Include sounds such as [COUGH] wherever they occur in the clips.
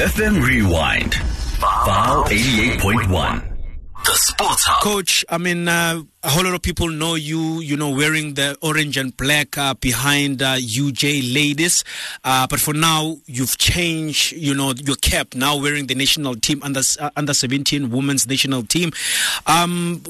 FM Rewind. File 88.1. The Sports Hub. Coach, I mean, uh, a whole lot of people know you, you know, wearing the orange and black uh, behind uh, UJ ladies. Uh, but for now, you've changed, you know, your cap, now wearing the national team, under, uh, under 17 women's national team. Um,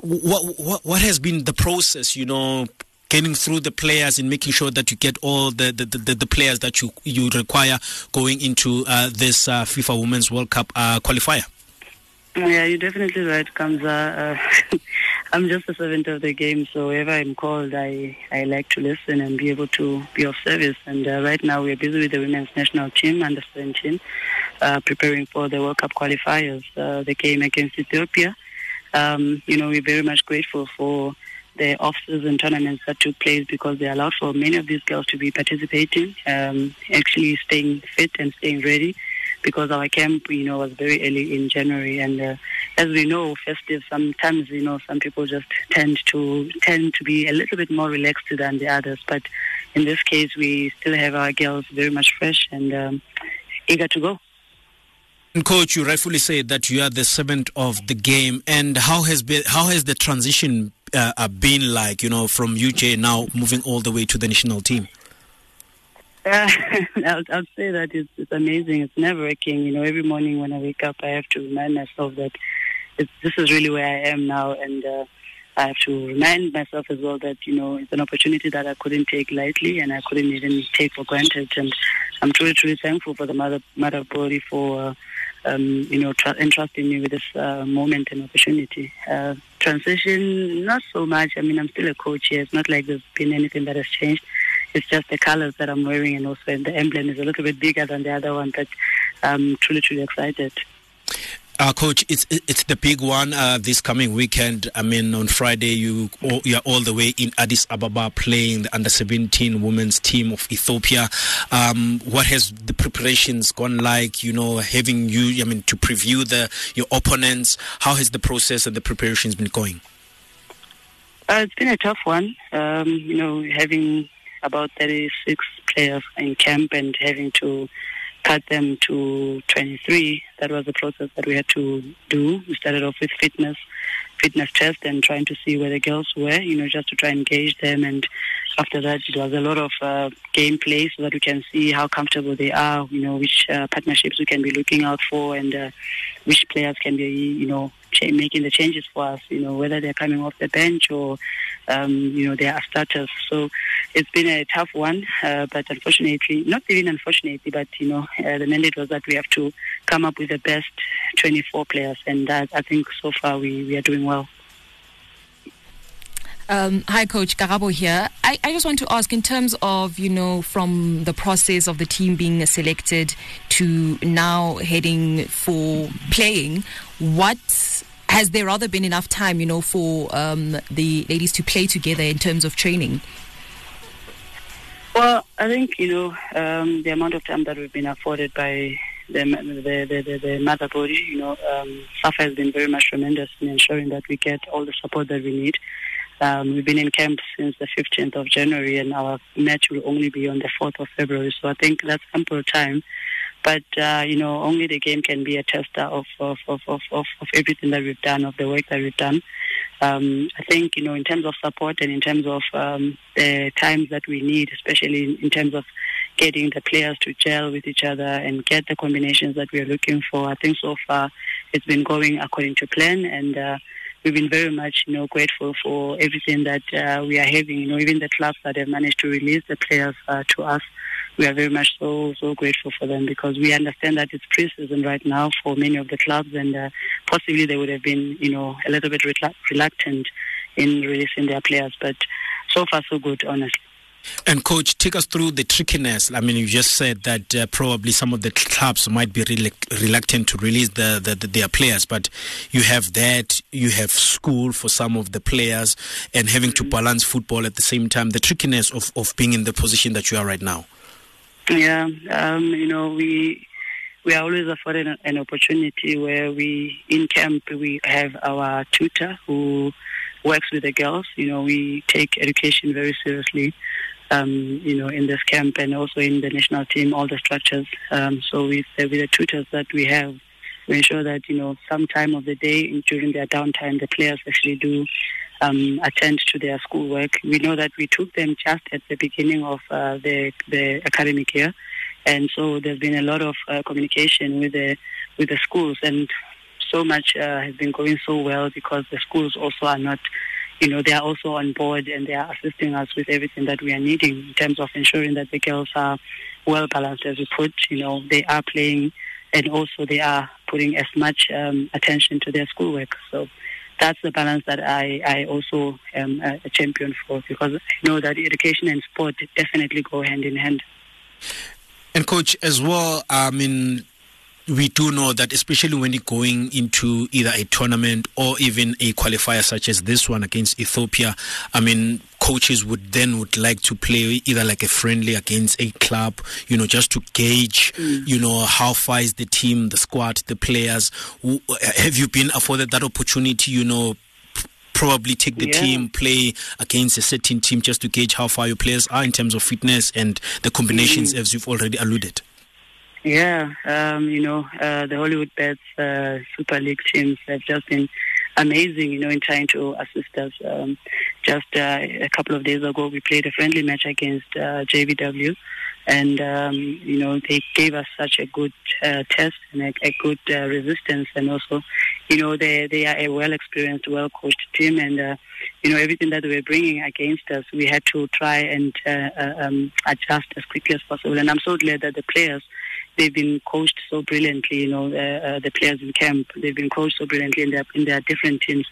what, what, what has been the process, you know, getting through the players and making sure that you get all the, the, the, the players that you, you require going into uh, this uh, FIFA Women's World Cup uh, qualifier? Yeah, you're definitely right, Kamza. Uh, [LAUGHS] I'm just a servant of the game, so whenever I'm called, I, I like to listen and be able to be of service. And uh, right now, we're busy with the women's national team, under 17, uh, preparing for the World Cup qualifiers, uh, the game against Ethiopia. Um, you know, we're very much grateful for the off-season tournaments that took place because they allowed for many of these girls to be participating, um, actually staying fit and staying ready because our camp, you know, was very early in January. And uh, as we know, festive, sometimes, you know, some people just tend to tend to be a little bit more relaxed than the others. But in this case, we still have our girls very much fresh and um, eager to go. And coach, you rightfully say that you are the servant of the game. And how has been how has the transition uh, uh been like? You know, from UJ now moving all the way to the national team. Uh, [LAUGHS] I'll, I'll say that it's, it's amazing. It's nerve-wracking. You know, every morning when I wake up, I have to remind myself that this is really where I am now, and uh, I have to remind myself as well that you know it's an opportunity that I couldn't take lightly, and I couldn't even take for granted. And I'm truly, truly thankful for the mother, mother body for. Uh, um, you know, tr- entrusting me with this uh, moment and opportunity. Transition, not so much. I mean, I'm still a coach here. It's not like there's been anything that has changed. It's just the colors that I'm wearing, and also the emblem is a little bit bigger than the other one. But I'm truly, truly excited. Uh, Coach, it's it's the big one uh, this coming weekend. I mean, on Friday you you're all the way in Addis Ababa playing the under 17 women's team of Ethiopia. Um, what has the preparations gone like? You know, having you, I mean, to preview the your opponents. How has the process and the preparations been going? Uh, it's been a tough one. Um, you know, having about 36 players in camp and having to cut them to 23. That was the process that we had to do. We started off with fitness, fitness test, and trying to see where the girls were, you know, just to try and gauge them. And after that, it was a lot of uh, gameplay so that we can see how comfortable they are, you know, which uh, partnerships we can be looking out for, and uh, which players can be, you know, making the changes for us, you know, whether they're coming off the bench or, um, you know, they are starters. So it's been a tough one, uh, but unfortunately, not even unfortunately, but, you know, uh, the mandate was that we have to come up with the best 24 players, and I think so far we, we are doing well. Um, hi, Coach Karabo here. I, I, just want to ask, in terms of you know, from the process of the team being selected to now heading for playing, what has there rather been enough time, you know, for um, the ladies to play together in terms of training? Well, I think you know um, the amount of time that we've been afforded by the the, the, the, the mother body. You know, um, SAFA has been very much tremendous in ensuring that we get all the support that we need. Um, we've been in camp since the 15th of January, and our match will only be on the 4th of February. So I think that's ample time. But uh, you know, only the game can be a tester of of, of, of, of everything that we've done, of the work that we've done. Um, I think you know, in terms of support and in terms of um, the times that we need, especially in, terms of getting the players to gel with each other and get the combinations that we are looking for. I think so far it's been going according to plan, and uh, we've been very much, you know, grateful for everything that uh, we are having. You know, even the clubs that have managed to release the players uh, to us, we are very much so so grateful for them because we understand that it's pre-season right now for many of the clubs, and uh, possibly they would have been, you know, a little bit reluctant in releasing their players. But so far, so good, honestly. And coach, take us through the trickiness. I mean, you just said that uh, probably some of the clubs might be reluctant to release the, the, the, their players, but you have that, you have school for some of the players, and having to balance football at the same time. The trickiness of, of being in the position that you are right now. Yeah, um, you know, we we are always afforded an opportunity where we in camp we have our tutor who works with the girls. You know, we take education very seriously. Um, you know, in this camp and also in the national team, all the structures. Um, so with, uh, with the tutors that we have, we ensure that, you know, some time of the day during their downtime, the players actually do um, attend to their schoolwork. We know that we took them just at the beginning of uh, the, the academic year. And so there's been a lot of uh, communication with the, with the schools and so much uh, has been going so well because the schools also are not you know, they are also on board and they are assisting us with everything that we are needing in terms of ensuring that the girls are well balanced as we put, you know, they are playing and also they are putting as much um, attention to their schoolwork. So that's the balance that I, I also am a, a champion for because I know that education and sport definitely go hand in hand. And coach, as well, I mean, we do know that especially when you're going into either a tournament or even a qualifier such as this one against Ethiopia, I mean, coaches would then would like to play either like a friendly against a club, you know, just to gauge, mm. you know, how far is the team, the squad, the players. Have you been afforded that opportunity, you know, probably take the yeah. team, play against a certain team just to gauge how far your players are in terms of fitness and the combinations mm. as you've already alluded? Yeah, um, you know, uh, the Hollywoodbets uh, Super League teams have just been amazing, you know, in trying to assist us. Um, just uh, a couple of days ago, we played a friendly match against uh, JVW, and um, you know, they gave us such a good uh, test and a, a good uh, resistance, and also, you know, they they are a well experienced, well coached team, and uh, you know, everything that they were bringing against us, we had to try and uh, uh, um, adjust as quickly as possible. And I'm so glad that the players they've been coached so brilliantly. You know, uh, the players in camp they've been coached so brilliantly in their in their different teams,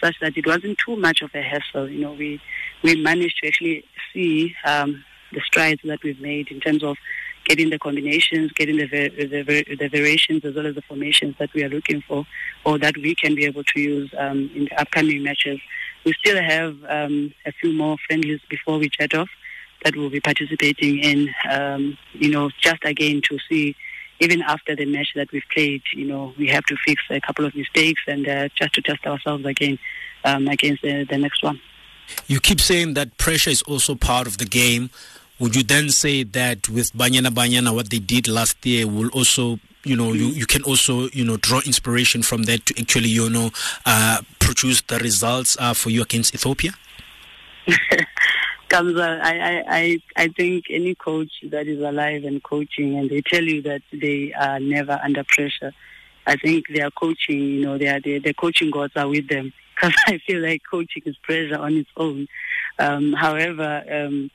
such that it wasn't too much of a hassle. You know, we we managed to actually see um, the strides that we've made in terms of getting the combinations, getting the, the, the, variations as well as the formations that we are looking for or that we can be able to use um, in the upcoming matches. We still have um, a few more friendlies before we jet off that we'll be participating in, um, you know, just again to see, even after the match that we've played, you know, we have to fix a couple of mistakes and uh, just to test ourselves again um, against the, the next one. You keep saying that pressure is also part of the game. Would you then say that with Banyana Banyana, what they did last year will also you know you, you can also you know draw inspiration from that to actually you know uh, produce the results uh, for you against Ethiopia [LAUGHS] Kamza, I, I, I think any coach that is alive and coaching and they tell you that they are never under pressure, I think they are coaching, you know, they are, they, the coaching gods are with them [LAUGHS] because I feel like coaching is pressure on its own. Um, however, um,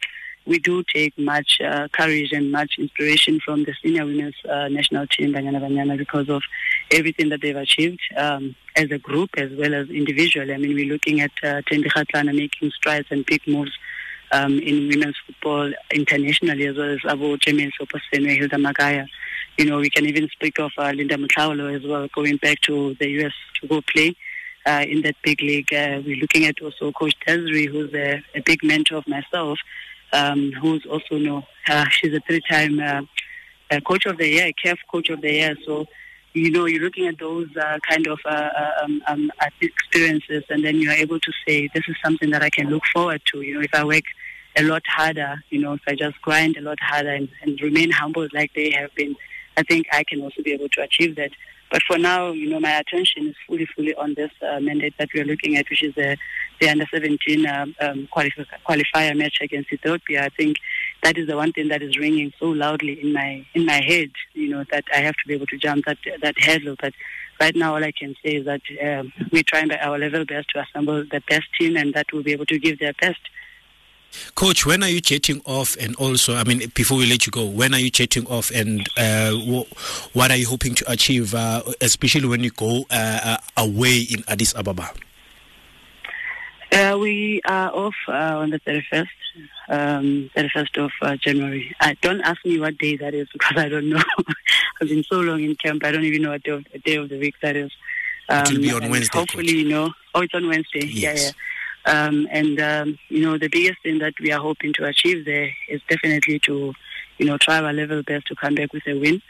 we do take much uh, courage and much inspiration from the senior women's uh, national team, Banyana Banyana, because of everything that they've achieved um, as a group as well as individually. I mean, we're looking at uh, Thembi Kgatlana making strides and big moves um, in women's football internationally, as well as Abu Jermaine Seoposenwe, Hilda Magaia. You know, we can even speak of uh, Linda Motlhalo as well, going back to the U.S. to go play uh, in that big league. Uh, we're looking at also Coach Desiree, who's a, a big mentor of myself, um, who's also, you know, uh, she's a three-time uh, uh, coach of the year, CAF coach of the year. So, you know, you're looking at those uh, kind of uh um, um, experiences, and then you are able to say, this is something that I can look forward to. You know, if I work a lot harder, you know, if I just grind a lot harder and, and remain humble like they have been, I think I can also be able to achieve that. But for now, you know, my attention is fully, fully on this uh, mandate that we are looking at, which is the, the under 17 um, um, qualif- qualifier match against Ethiopia. I think that is the one thing that is ringing so loudly in my in my head. You know that I have to be able to jump that that hurdle. But right now, all I can say is that um, we're trying by our level best to assemble the best team, and that will be able to give their best. Coach, when are you jetting off? And also, I mean, before we let you go, when are you jetting off? And uh, what are you hoping to achieve, uh, especially when you go uh, uh away in Addis Ababa? Uh, we are off uh, on the 31st, um, 31st of January. don't ask me what day that is [LAUGHS] because I don't know. [LAUGHS] I've been so long in camp, I don't even know what day of, day of the week that is. Um, it will be on um, Wednesday. Hopefully, coach. you know. Oh, it's on Wednesday. Yes. Yeah, yeah. Um, and, um, you know, the biggest thing that we are hoping to achieve there is definitely to, you know, try our level best to come back with a win.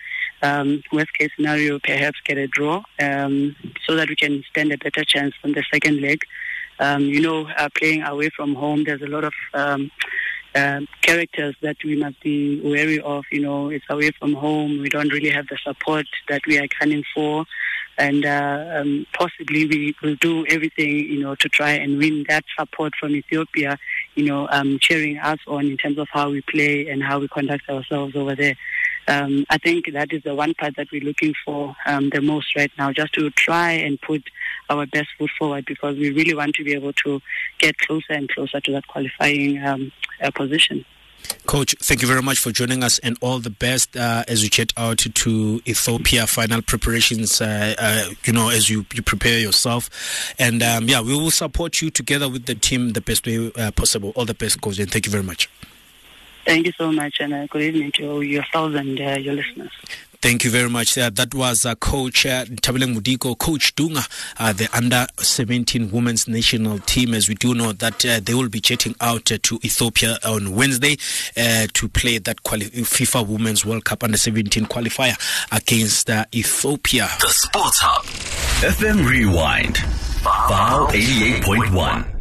Um, worst case scenario, perhaps get a draw um, so that we can stand a better chance on the second leg. Um, you know, uh, playing away from home, there's a lot of um, um, characters that we must be wary of. You know, it's away from home. We don't really have the support that we are gunning for. And uh, um, possibly we will do everything, you know, to try and win that support from Ethiopia, you know, um, cheering us on in terms of how we play and how we conduct ourselves over there. Um, I think that is the one part that we're looking for um, the most right now, just to try and put our best foot forward because we really want to be able to get closer and closer to that qualifying um, uh, position. Coach, thank you very much for joining us and all the best uh, as you jet out to Ethiopia final preparations, uh, uh, you know, as you, you prepare yourself. And um, yeah, we will support you together with the team the best way uh, possible. All the best, Coach, and thank you very much. Thank you so much, and uh, good evening to yourselves and uh, your listeners. Thank you very much. Uh, that was uh, Coach uh, Tabeleng Mudiko, Coach Dludlu, uh, the under 17 women's national team. As we do know that uh, they will be jetting out uh, to Ethiopia on Wednesday uh, to play that quali- FIFA Women's World Cup under 17 qualifier against Ethiopia. The Sports Hub. FM Rewind. File 88.1.